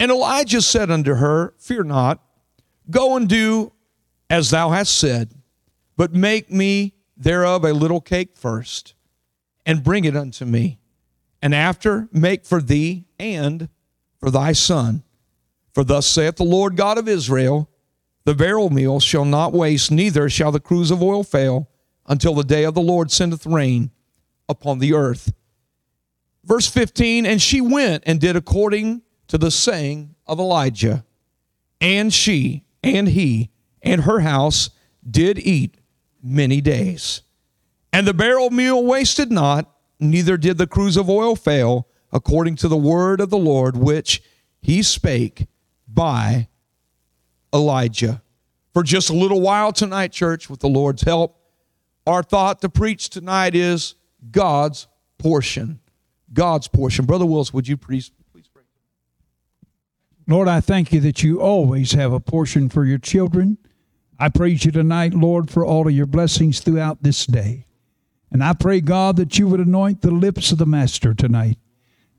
And Elijah said unto her, Fear not, go and do as thou hast said, but make me thereof a little cake first, and bring it unto me. And after make for thee and for thy son. For thus saith the Lord God of Israel The barrel meal shall not waste, neither shall the cruse of oil fail, until the day of the Lord sendeth rain upon the earth. Verse 15 And she went and did according to the saying of Elijah. And she and he and her house did eat many days. And the barrel meal wasted not, neither did the cruse of oil fail, according to the word of the Lord, which he spake by Elijah. For just a little while tonight, church, with the Lord's help, our thought to preach tonight is God's portion. God's portion. Brother Wills, would you please? Lord, I thank you that you always have a portion for your children. I praise you tonight, Lord, for all of your blessings throughout this day. And I pray, God, that you would anoint the lips of the Master tonight.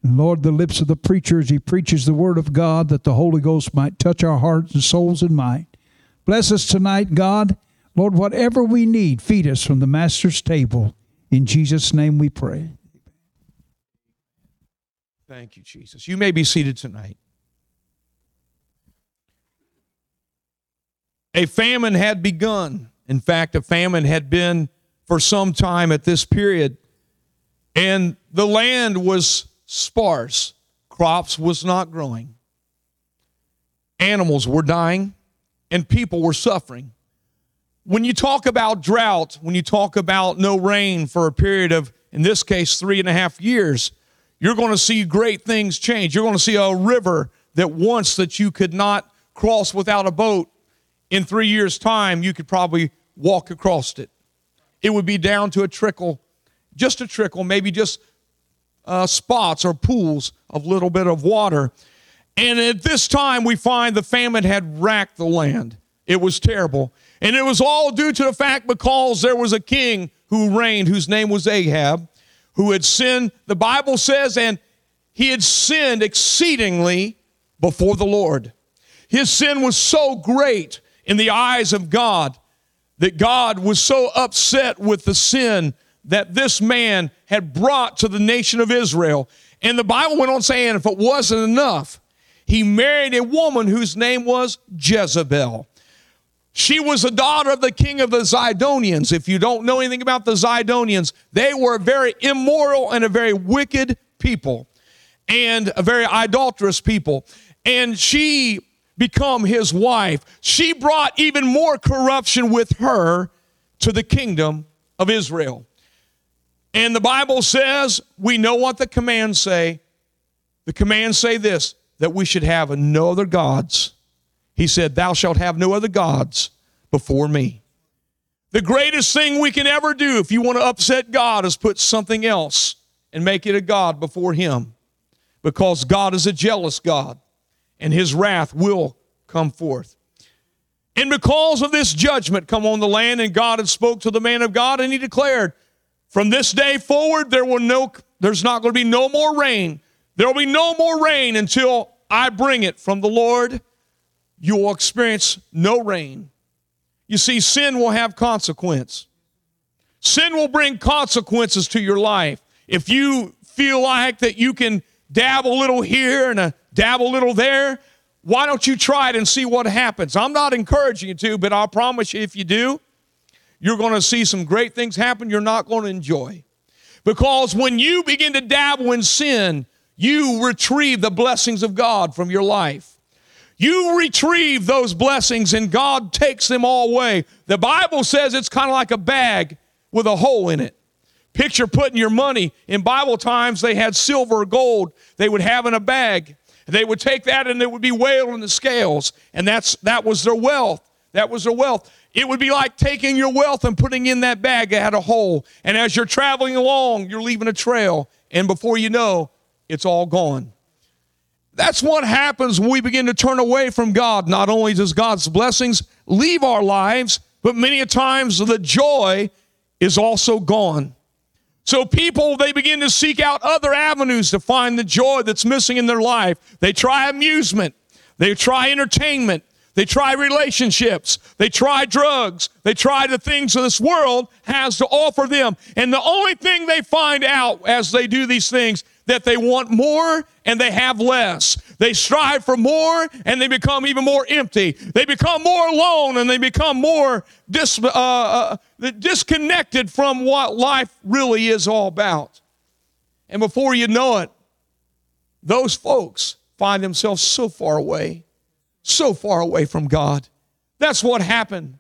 And Lord, the lips of the preacher as he preaches the word of God, that the Holy Ghost might touch our hearts and souls and mind. Bless us tonight, God. Lord, whatever we need, feed us from the Master's table. In Jesus' name we pray. Thank you, Jesus. You may be seated tonight. A famine had begun. In fact, a famine had been for some time at this period. And the land was sparse. Crops was not growing. Animals were dying and people were suffering. When you talk about drought, when you talk about no rain for a period of, in this case, three and a half years, you're going to see great things change. You're going to see a river that once that you could not cross without a boat, in three years' time, you could probably walk across it. It would be down to a trickle, just a trickle, maybe just uh, spots or pools of little bit of water. And at this time, we find the famine had racked the land. It was terrible. And it was all due to the fact because there was a king who reigned whose name was Ahab who had sinned, the Bible says, and he had sinned exceedingly before the Lord. His sin was so great in the eyes of God that God was so upset with the sin that this man had brought to the nation of Israel. And the Bible went on saying, if it wasn't enough, he married a woman whose name was Jezebel. She was a daughter of the king of the Zidonians. If you don't know anything about the Zidonians, they were a very immoral and a very wicked people and a very idolatrous people. And she become his wife. She brought even more corruption with her to the kingdom of Israel. And the Bible says, we know what the commands say. The commands say this that we should have no other gods he said, Thou shalt have no other gods before me. The greatest thing we can ever do if you want to upset God is put something else and make it a God before Him. Because God is a jealous God and His wrath will come forth. And because of this judgment come on the land, and God had spoke to the man of God, and he declared, From this day forward, there will no there's not going to be no more rain. There will be no more rain until I bring it from the Lord you will experience no rain. You see, sin will have consequence. Sin will bring consequences to your life. If you feel like that you can dab a little here and a dab a little there, why don't you try it and see what happens? I'm not encouraging you to, but I'll promise you if you do, you're going to see some great things happen you're not going to enjoy. Because when you begin to dabble in sin, you retrieve the blessings of God from your life. You retrieve those blessings and God takes them all away. The Bible says it's kind of like a bag with a hole in it. Picture putting your money. In Bible times, they had silver or gold they would have in a bag. They would take that and it would be weighed in the scales, and that's that was their wealth. That was their wealth. It would be like taking your wealth and putting in that bag that had a hole. And as you're traveling along, you're leaving a trail, and before you know, it's all gone. That's what happens when we begin to turn away from God. Not only does God's blessings leave our lives, but many a times the joy is also gone. So people, they begin to seek out other avenues to find the joy that's missing in their life. They try amusement. They try entertainment. They try relationships. They try drugs. They try the things this world has to offer them. And the only thing they find out as they do these things that they want more and they have less. They strive for more and they become even more empty. They become more alone and they become more dis, uh, uh, disconnected from what life really is all about. And before you know it, those folks find themselves so far away, so far away from God. That's what happened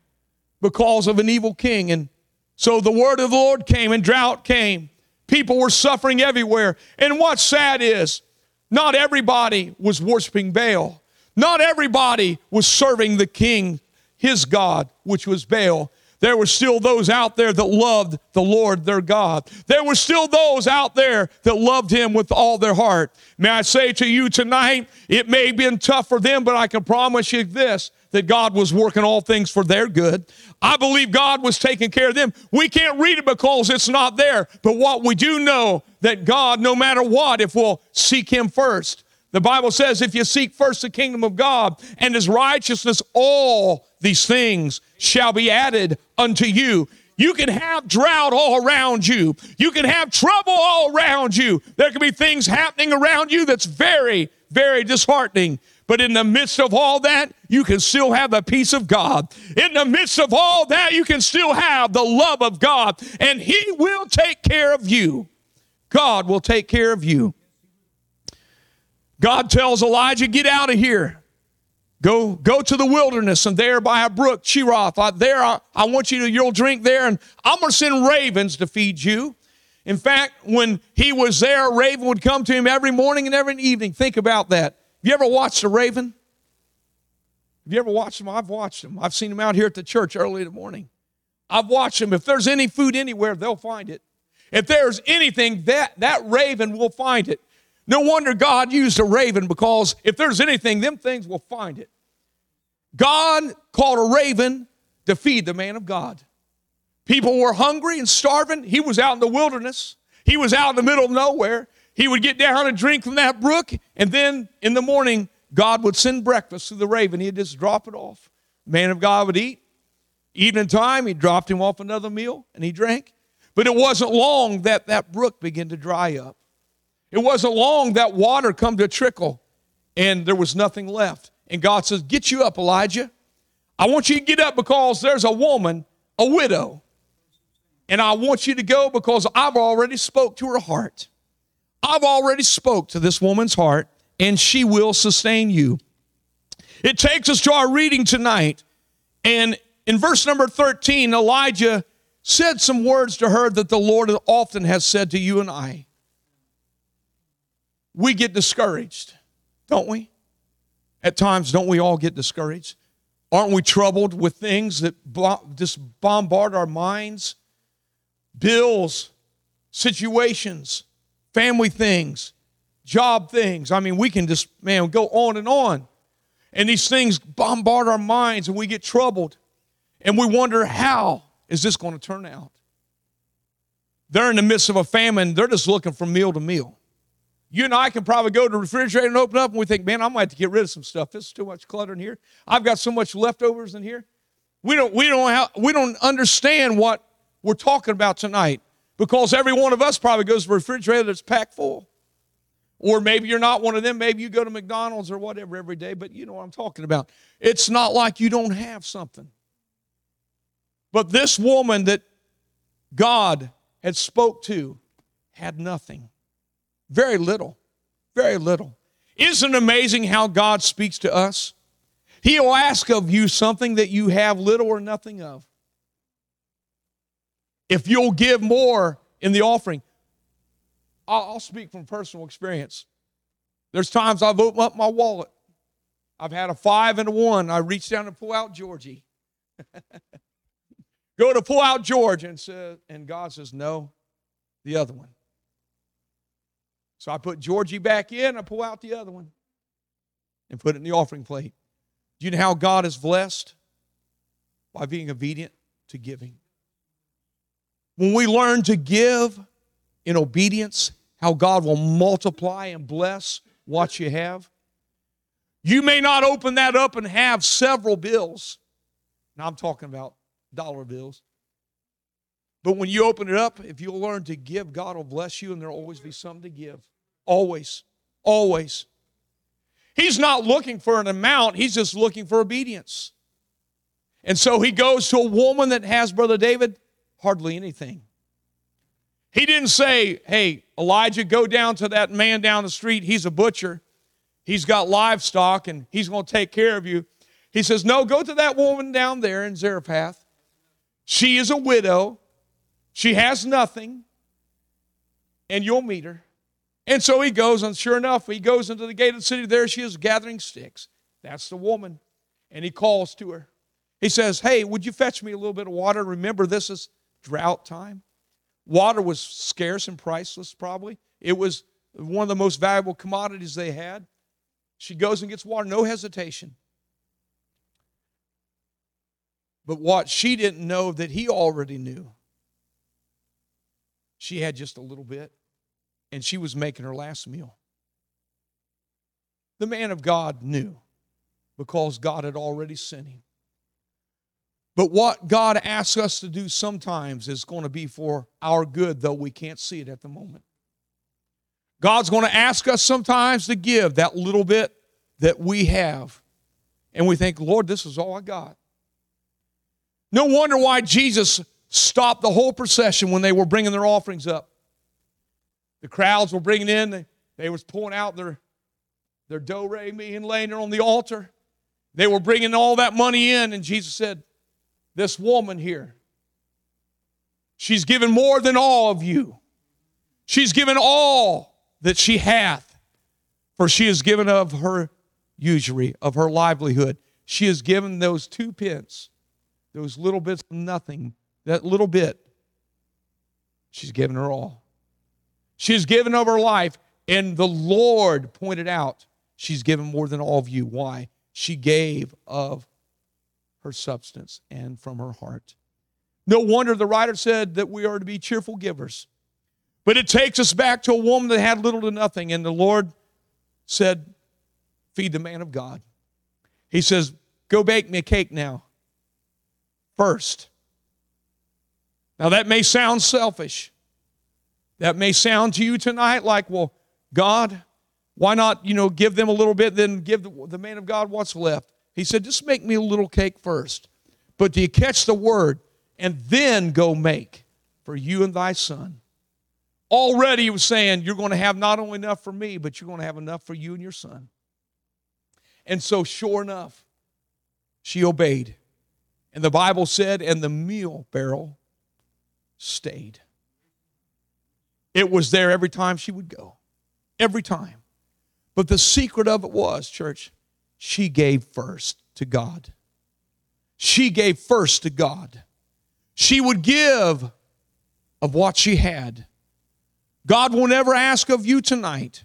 because of an evil king. And so the word of the Lord came and drought came. People were suffering everywhere. And what's sad is, not everybody was worshiping Baal. Not everybody was serving the king, his God, which was Baal. There were still those out there that loved the Lord their God. There were still those out there that loved him with all their heart. May I say to you tonight, it may have been tough for them, but I can promise you this that God was working all things for their good. I believe God was taking care of them. We can't read it because it's not there. But what we do know that God, no matter what, if we'll seek Him first, the Bible says, if you seek first the kingdom of God and His righteousness, all these things shall be added unto you. You can have drought all around you. You can have trouble all around you. There can be things happening around you that's very, very disheartening. But in the midst of all that, you can still have the peace of God. In the midst of all that, you can still have the love of God, and He will take care of you. God will take care of you. God tells Elijah, Get out of here. Go, go to the wilderness, and there by a brook, Cherith, there I, I want you to, you'll drink there, and I'm going to send ravens to feed you. In fact, when he was there, a raven would come to him every morning and every evening. Think about that. Have you ever watched a raven? Have you ever watched them? I've watched them. I've seen them out here at the church early in the morning. I've watched them. If there's any food anywhere, they'll find it. If there's anything, that, that raven will find it. No wonder God used a raven because if there's anything, them things will find it. God called a raven to feed the man of God. People were hungry and starving. He was out in the wilderness. He was out in the middle of nowhere. He would get down and drink from that brook, and then in the morning, God would send breakfast to the raven. He'd just drop it off. man of God would eat. Evening time, he dropped him off another meal, and he drank. But it wasn't long that that brook began to dry up. It wasn't long that water come to trickle, and there was nothing left. And God says, Get you up, Elijah. I want you to get up because there's a woman, a widow. And I want you to go because I've already spoke to her heart. I've already spoke to this woman's heart and she will sustain you. It takes us to our reading tonight. And in verse number 13, Elijah said some words to her that the Lord often has said to you and I. We get discouraged, don't we? At times, don't we all get discouraged? Aren't we troubled with things that just bombard our minds? Bills, situations, family things, job things. I mean, we can just, man, go on and on. And these things bombard our minds and we get troubled. And we wonder, how is this going to turn out? They're in the midst of a famine, they're just looking from meal to meal. You and I can probably go to the refrigerator and open up and we think, man, I might have to get rid of some stuff. This is too much clutter in here. I've got so much leftovers in here. We don't, we don't, have, we don't understand what we're talking about tonight because every one of us probably goes to the refrigerator that's packed full. Or maybe you're not one of them. Maybe you go to McDonald's or whatever every day, but you know what I'm talking about. It's not like you don't have something. But this woman that God had spoke to had nothing. Very little. Very little. Isn't it amazing how God speaks to us? He'll ask of you something that you have little or nothing of if you'll give more in the offering. I'll, speak from personal experience. There's times I've opened up my wallet. I've had a five and a one. I reach down and pull out Georgie. Go to pull out George and says, and God says, no, the other one. So I put Georgie back in, I pull out the other one and put it in the offering plate. Do you know how God is blessed? By being obedient to giving. When we learn to give in obedience, how God will multiply and bless what you have. You may not open that up and have several bills. Now I'm talking about dollar bills. But when you open it up, if you'll learn to give, God will bless you and there'll always be something to give. Always. Always. He's not looking for an amount, he's just looking for obedience. And so he goes to a woman that has, Brother David, hardly anything. He didn't say, Hey, Elijah, go down to that man down the street. He's a butcher. He's got livestock and he's going to take care of you. He says, No, go to that woman down there in Zarephath. She is a widow. She has nothing, and you'll meet her. And so he goes, and sure enough, he goes into the gate of the city. There she is gathering sticks. That's the woman. And he calls to her. He says, Hey, would you fetch me a little bit of water? Remember, this is drought time. Water was scarce and priceless, probably. It was one of the most valuable commodities they had. She goes and gets water, no hesitation. But what she didn't know that he already knew, she had just a little bit, and she was making her last meal. The man of God knew because God had already sent him. But what God asks us to do sometimes is going to be for our good, though we can't see it at the moment. God's going to ask us sometimes to give that little bit that we have. And we think, Lord, this is all I got. No wonder why Jesus stopped the whole procession when they were bringing their offerings up. The crowds were bringing in, they, they was pulling out their, their do, re, mi, and laying it on the altar. They were bringing all that money in, and Jesus said, this woman here, she's given more than all of you. She's given all that she hath, for she has given of her usury, of her livelihood. She has given those two pence, those little bits of nothing, that little bit. She's given her all. She's given of her life, and the Lord pointed out she's given more than all of you. Why? She gave of her substance and from her heart. No wonder the writer said that we are to be cheerful givers. But it takes us back to a woman that had little to nothing, and the Lord said, Feed the man of God. He says, Go bake me a cake now. First. Now, that may sound selfish. That may sound to you tonight like, well, God, why not, you know, give them a little bit, then give the, the man of God what's left? He said, just make me a little cake first. But do you catch the word? And then go make for you and thy son. Already he was saying, you're going to have not only enough for me, but you're going to have enough for you and your son. And so, sure enough, she obeyed. And the Bible said, and the meal barrel stayed. It was there every time she would go. Every time. But the secret of it was, church, she gave first to God. She gave first to God. She would give of what she had. God will never ask of you tonight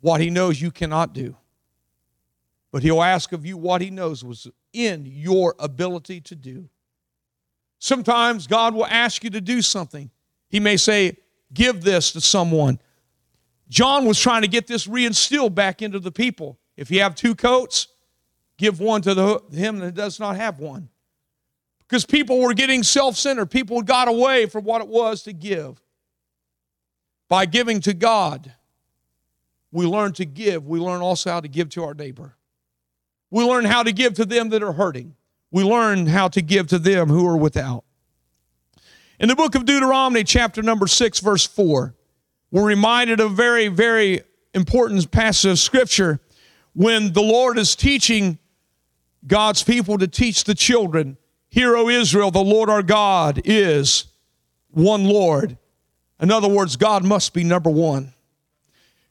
what He knows you cannot do, but He'll ask of you what He knows was in your ability to do. Sometimes God will ask you to do something. He may say, Give this to someone. John was trying to get this reinstilled back into the people. If you have two coats, give one to the, him that does not have one. Because people were getting self centered. People got away from what it was to give. By giving to God, we learn to give. We learn also how to give to our neighbor. We learn how to give to them that are hurting. We learn how to give to them who are without. In the book of Deuteronomy, chapter number 6, verse 4, we're reminded of a very, very important passage of scripture when the Lord is teaching God's people to teach the children, Hear, O Israel, the Lord our God is one Lord. In other words, God must be number one.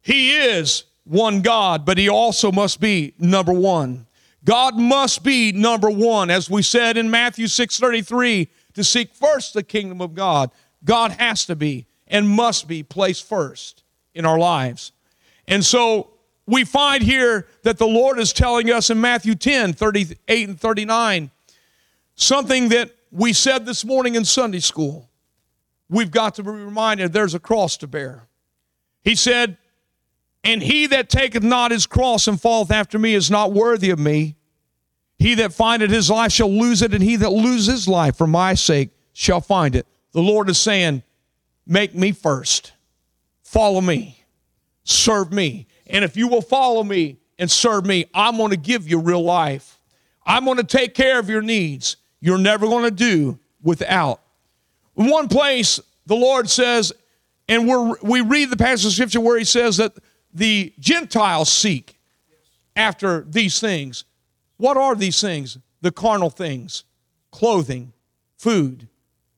He is one God, but He also must be number one. God must be number one, as we said in Matthew 6:33, to seek first the kingdom of God. God has to be and must be placed first in our lives. And so we find here that the Lord is telling us in Matthew 10 38 and 39 something that we said this morning in Sunday school. we've got to be reminded there's a cross to bear. He said, And he that taketh not his cross and falleth after me is not worthy of me. He that findeth his life shall lose it, and he that loses his life for my sake shall find it. The Lord is saying, Make me first. Follow me. Serve me. And if you will follow me and serve me, I'm going to give you real life. I'm going to take care of your needs. You're never going to do without. In one place, the Lord says, and we're, we read the passage of scripture where he says that the Gentiles seek after these things. What are these things? The carnal things clothing, food,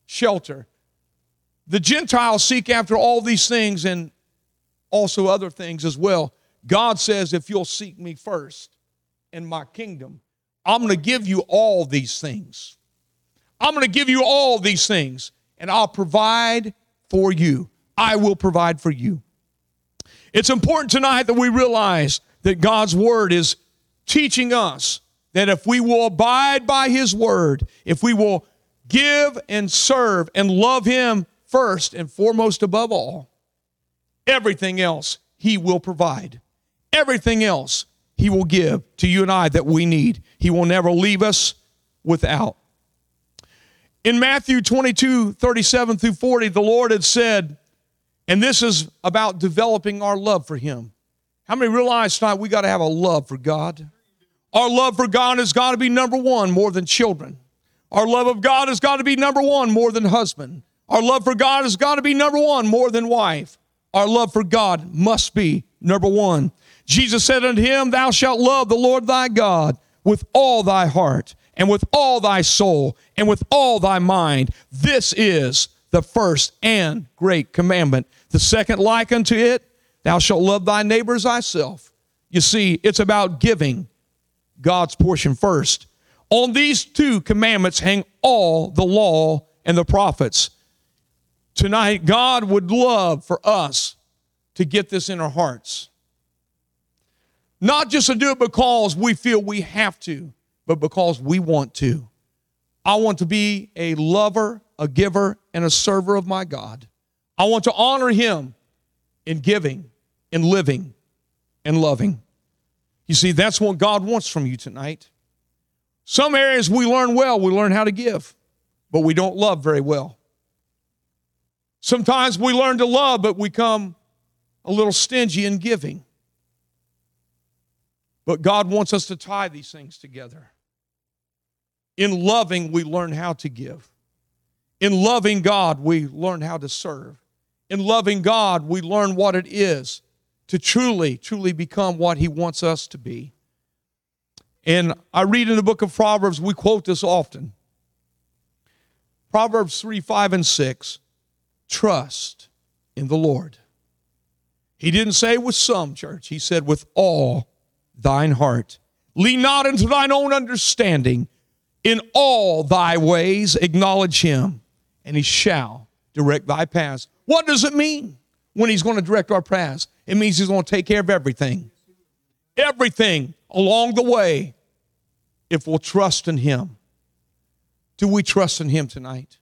shelter. The Gentiles seek after all these things and also other things as well. God says, if you'll seek me first in my kingdom, I'm going to give you all these things. I'm going to give you all these things, and I'll provide for you. I will provide for you. It's important tonight that we realize that God's word is teaching us that if we will abide by his word, if we will give and serve and love him first and foremost above all, everything else he will provide. Everything else he will give to you and I that we need. He will never leave us without. In Matthew 22, 37 through 40, the Lord had said, and this is about developing our love for Him. How many realize tonight we got to have a love for God? Our love for God has got to be number one more than children. Our love of God has got to be number one more than husband. Our love for God has got to be number one more than wife. Our love for God must be number one. Jesus said unto him, Thou shalt love the Lord thy God with all thy heart and with all thy soul and with all thy mind. This is the first and great commandment. The second, like unto it, thou shalt love thy neighbor as thyself. You see, it's about giving God's portion first. On these two commandments hang all the law and the prophets. Tonight, God would love for us to get this in our hearts. Not just to do it because we feel we have to, but because we want to. I want to be a lover, a giver, and a server of my God. I want to honor Him in giving, in living, and loving. You see, that's what God wants from you tonight. Some areas we learn well, we learn how to give, but we don't love very well. Sometimes we learn to love, but we come a little stingy in giving. But God wants us to tie these things together. In loving, we learn how to give. In loving God, we learn how to serve. In loving God, we learn what it is to truly, truly become what He wants us to be. And I read in the book of Proverbs, we quote this often. Proverbs 3, 5, and 6 trust in the Lord. He didn't say with some, church. He said with all thine heart. Lean not into thine own understanding. In all thy ways acknowledge him, and he shall direct thy paths. What does it mean when he's going to direct our paths? It means he's going to take care of everything. Everything along the way, if we'll trust in him. Do we trust in him tonight?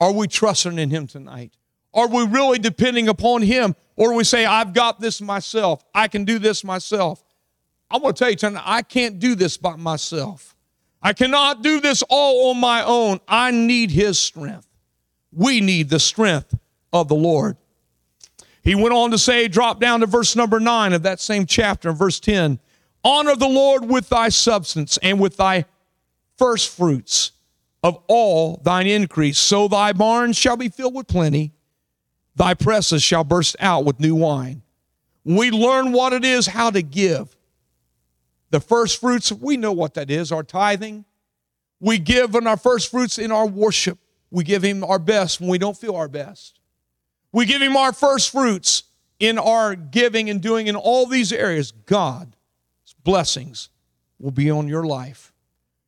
Are we trusting in him tonight? Are we really depending upon him? Or we say, I've got this myself. I can do this myself. I'm going to tell you tonight, I can't do this by myself. I cannot do this all on my own. I need His strength. We need the strength of the Lord. He went on to say, drop down to verse number nine of that same chapter, verse 10 Honor the Lord with thy substance and with thy first fruits of all thine increase. So thy barns shall be filled with plenty, thy presses shall burst out with new wine. We learn what it is how to give. The first fruits, we know what that is our tithing. We give in our first fruits in our worship. We give Him our best when we don't feel our best. We give Him our first fruits in our giving and doing in all these areas. God's blessings will be on your life.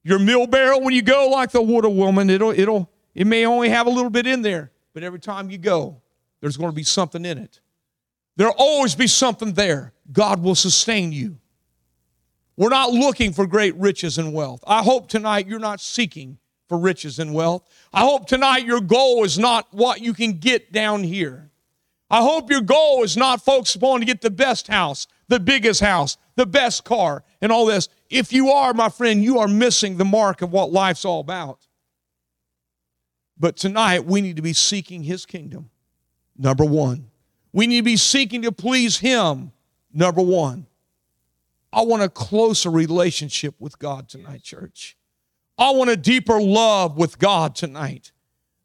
Your meal barrel, when you go like the water woman, it'll, it'll, it may only have a little bit in there, but every time you go, there's going to be something in it. There'll always be something there. God will sustain you. We're not looking for great riches and wealth. I hope tonight you're not seeking for riches and wealth. I hope tonight your goal is not what you can get down here. I hope your goal is not folks wanting to get the best house, the biggest house, the best car, and all this. If you are, my friend, you are missing the mark of what life's all about. But tonight, we need to be seeking His kingdom, number one. We need to be seeking to please Him, number one. I want a closer relationship with God tonight, church. I want a deeper love with God tonight.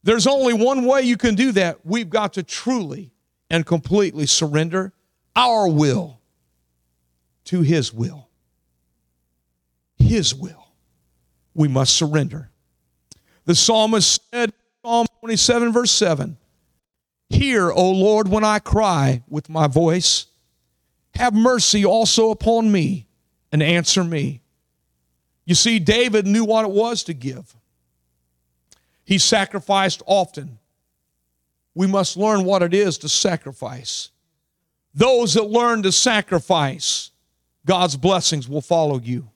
There's only one way you can do that. We've got to truly and completely surrender our will to His will. His will. We must surrender. The psalmist said, Psalm 27, verse 7 Hear, O Lord, when I cry with my voice. Have mercy also upon me and answer me. You see, David knew what it was to give. He sacrificed often. We must learn what it is to sacrifice. Those that learn to sacrifice, God's blessings will follow you.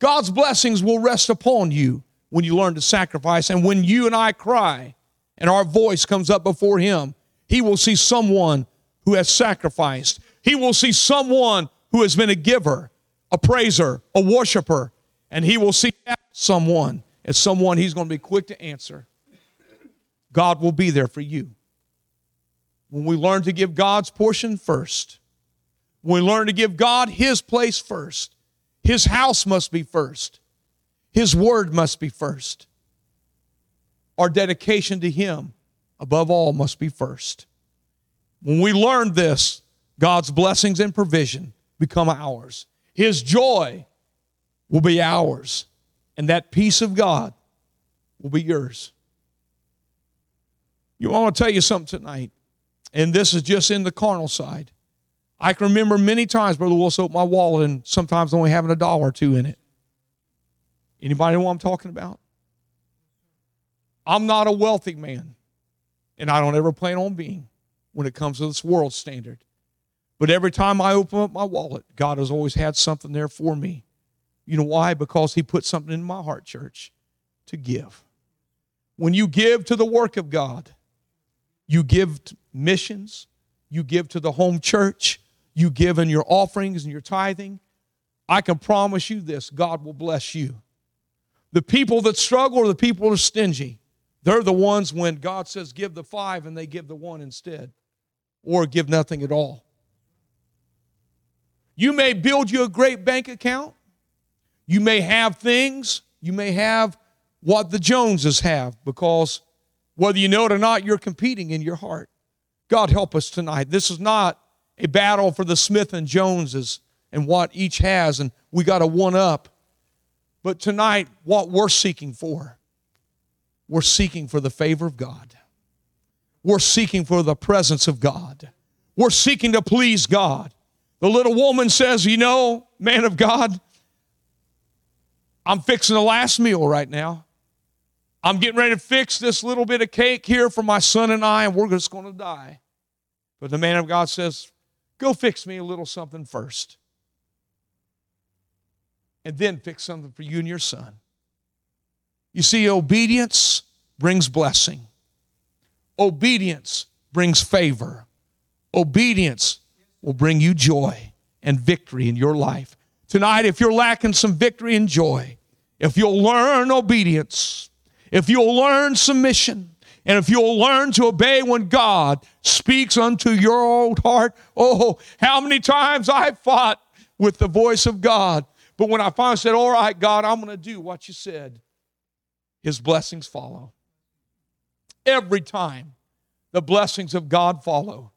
God's blessings will rest upon you when you learn to sacrifice. And when you and I cry and our voice comes up before Him, He will see someone who has sacrificed. He will see someone who has been a giver, a praiser, a worshiper, and He will see someone as someone He's going to be quick to answer. God will be there for you. When we learn to give God's portion first, when we learn to give God His place first, His house must be first. His word must be first. Our dedication to Him, above all, must be first. When we learn this, God's blessings and provision become ours. His joy will be ours. And that peace of God will be yours. You want to tell you something tonight, and this is just in the carnal side. I can remember many times, Brother Wilson, open my wallet and sometimes only having a dollar or two in it. Anybody know what I'm talking about? I'm not a wealthy man, and I don't ever plan on being when it comes to this world standard. But every time I open up my wallet, God has always had something there for me. You know why? Because He put something in my heart, church, to give. When you give to the work of God, you give missions, you give to the home church, you give in your offerings and your tithing, I can promise you this God will bless you. The people that struggle are the people that are stingy. They're the ones when God says give the five and they give the one instead, or give nothing at all. You may build you a great bank account. You may have things. You may have what the Joneses have because whether you know it or not, you're competing in your heart. God help us tonight. This is not a battle for the Smith and Joneses and what each has, and we got to one up. But tonight, what we're seeking for, we're seeking for the favor of God. We're seeking for the presence of God. We're seeking to please God. The little woman says, You know, man of God, I'm fixing the last meal right now. I'm getting ready to fix this little bit of cake here for my son and I, and we're just going to die. But the man of God says, Go fix me a little something first. And then fix something for you and your son. You see, obedience brings blessing, obedience brings favor, obedience will bring you joy and victory in your life. Tonight, if you're lacking some victory and joy, if you'll learn obedience, if you'll learn submission, and if you'll learn to obey when God speaks unto your old heart, oh, how many times I fought with the voice of God. But when I finally said, All right, God, I'm going to do what you said, His blessings follow. Every time the blessings of God follow.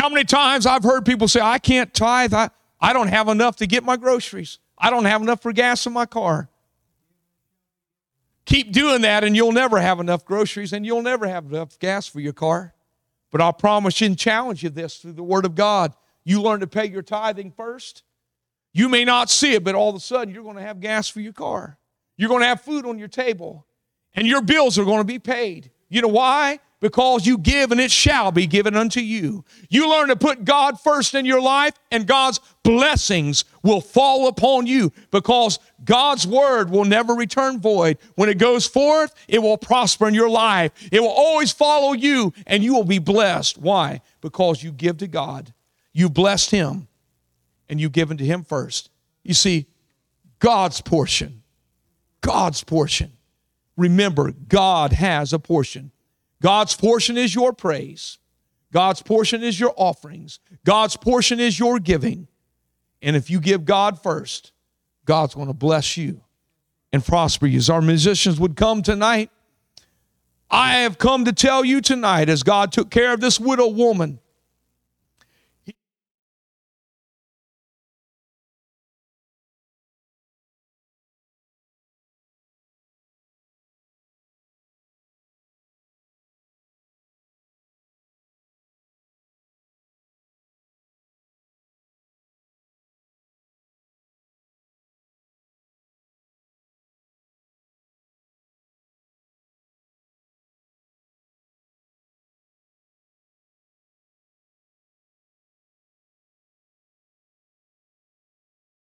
How many times I've heard people say, I can't tithe, I, I don't have enough to get my groceries, I don't have enough for gas in my car. Keep doing that, and you'll never have enough groceries and you'll never have enough gas for your car. But I'll promise you and challenge you this through the Word of God. You learn to pay your tithing first. You may not see it, but all of a sudden you're going to have gas for your car. You're going to have food on your table, and your bills are going to be paid. You know why? Because you give and it shall be given unto you. You learn to put God first in your life and God's blessings will fall upon you because God's word will never return void. When it goes forth, it will prosper in your life. It will always follow you and you will be blessed. Why? Because you give to God. You blessed him and you've given to him first. You see, God's portion. God's portion. Remember, God has a portion. God's portion is your praise. God's portion is your offerings. God's portion is your giving. And if you give God first, God's going to bless you and prosper you. As our musicians would come tonight, I have come to tell you tonight, as God took care of this widow woman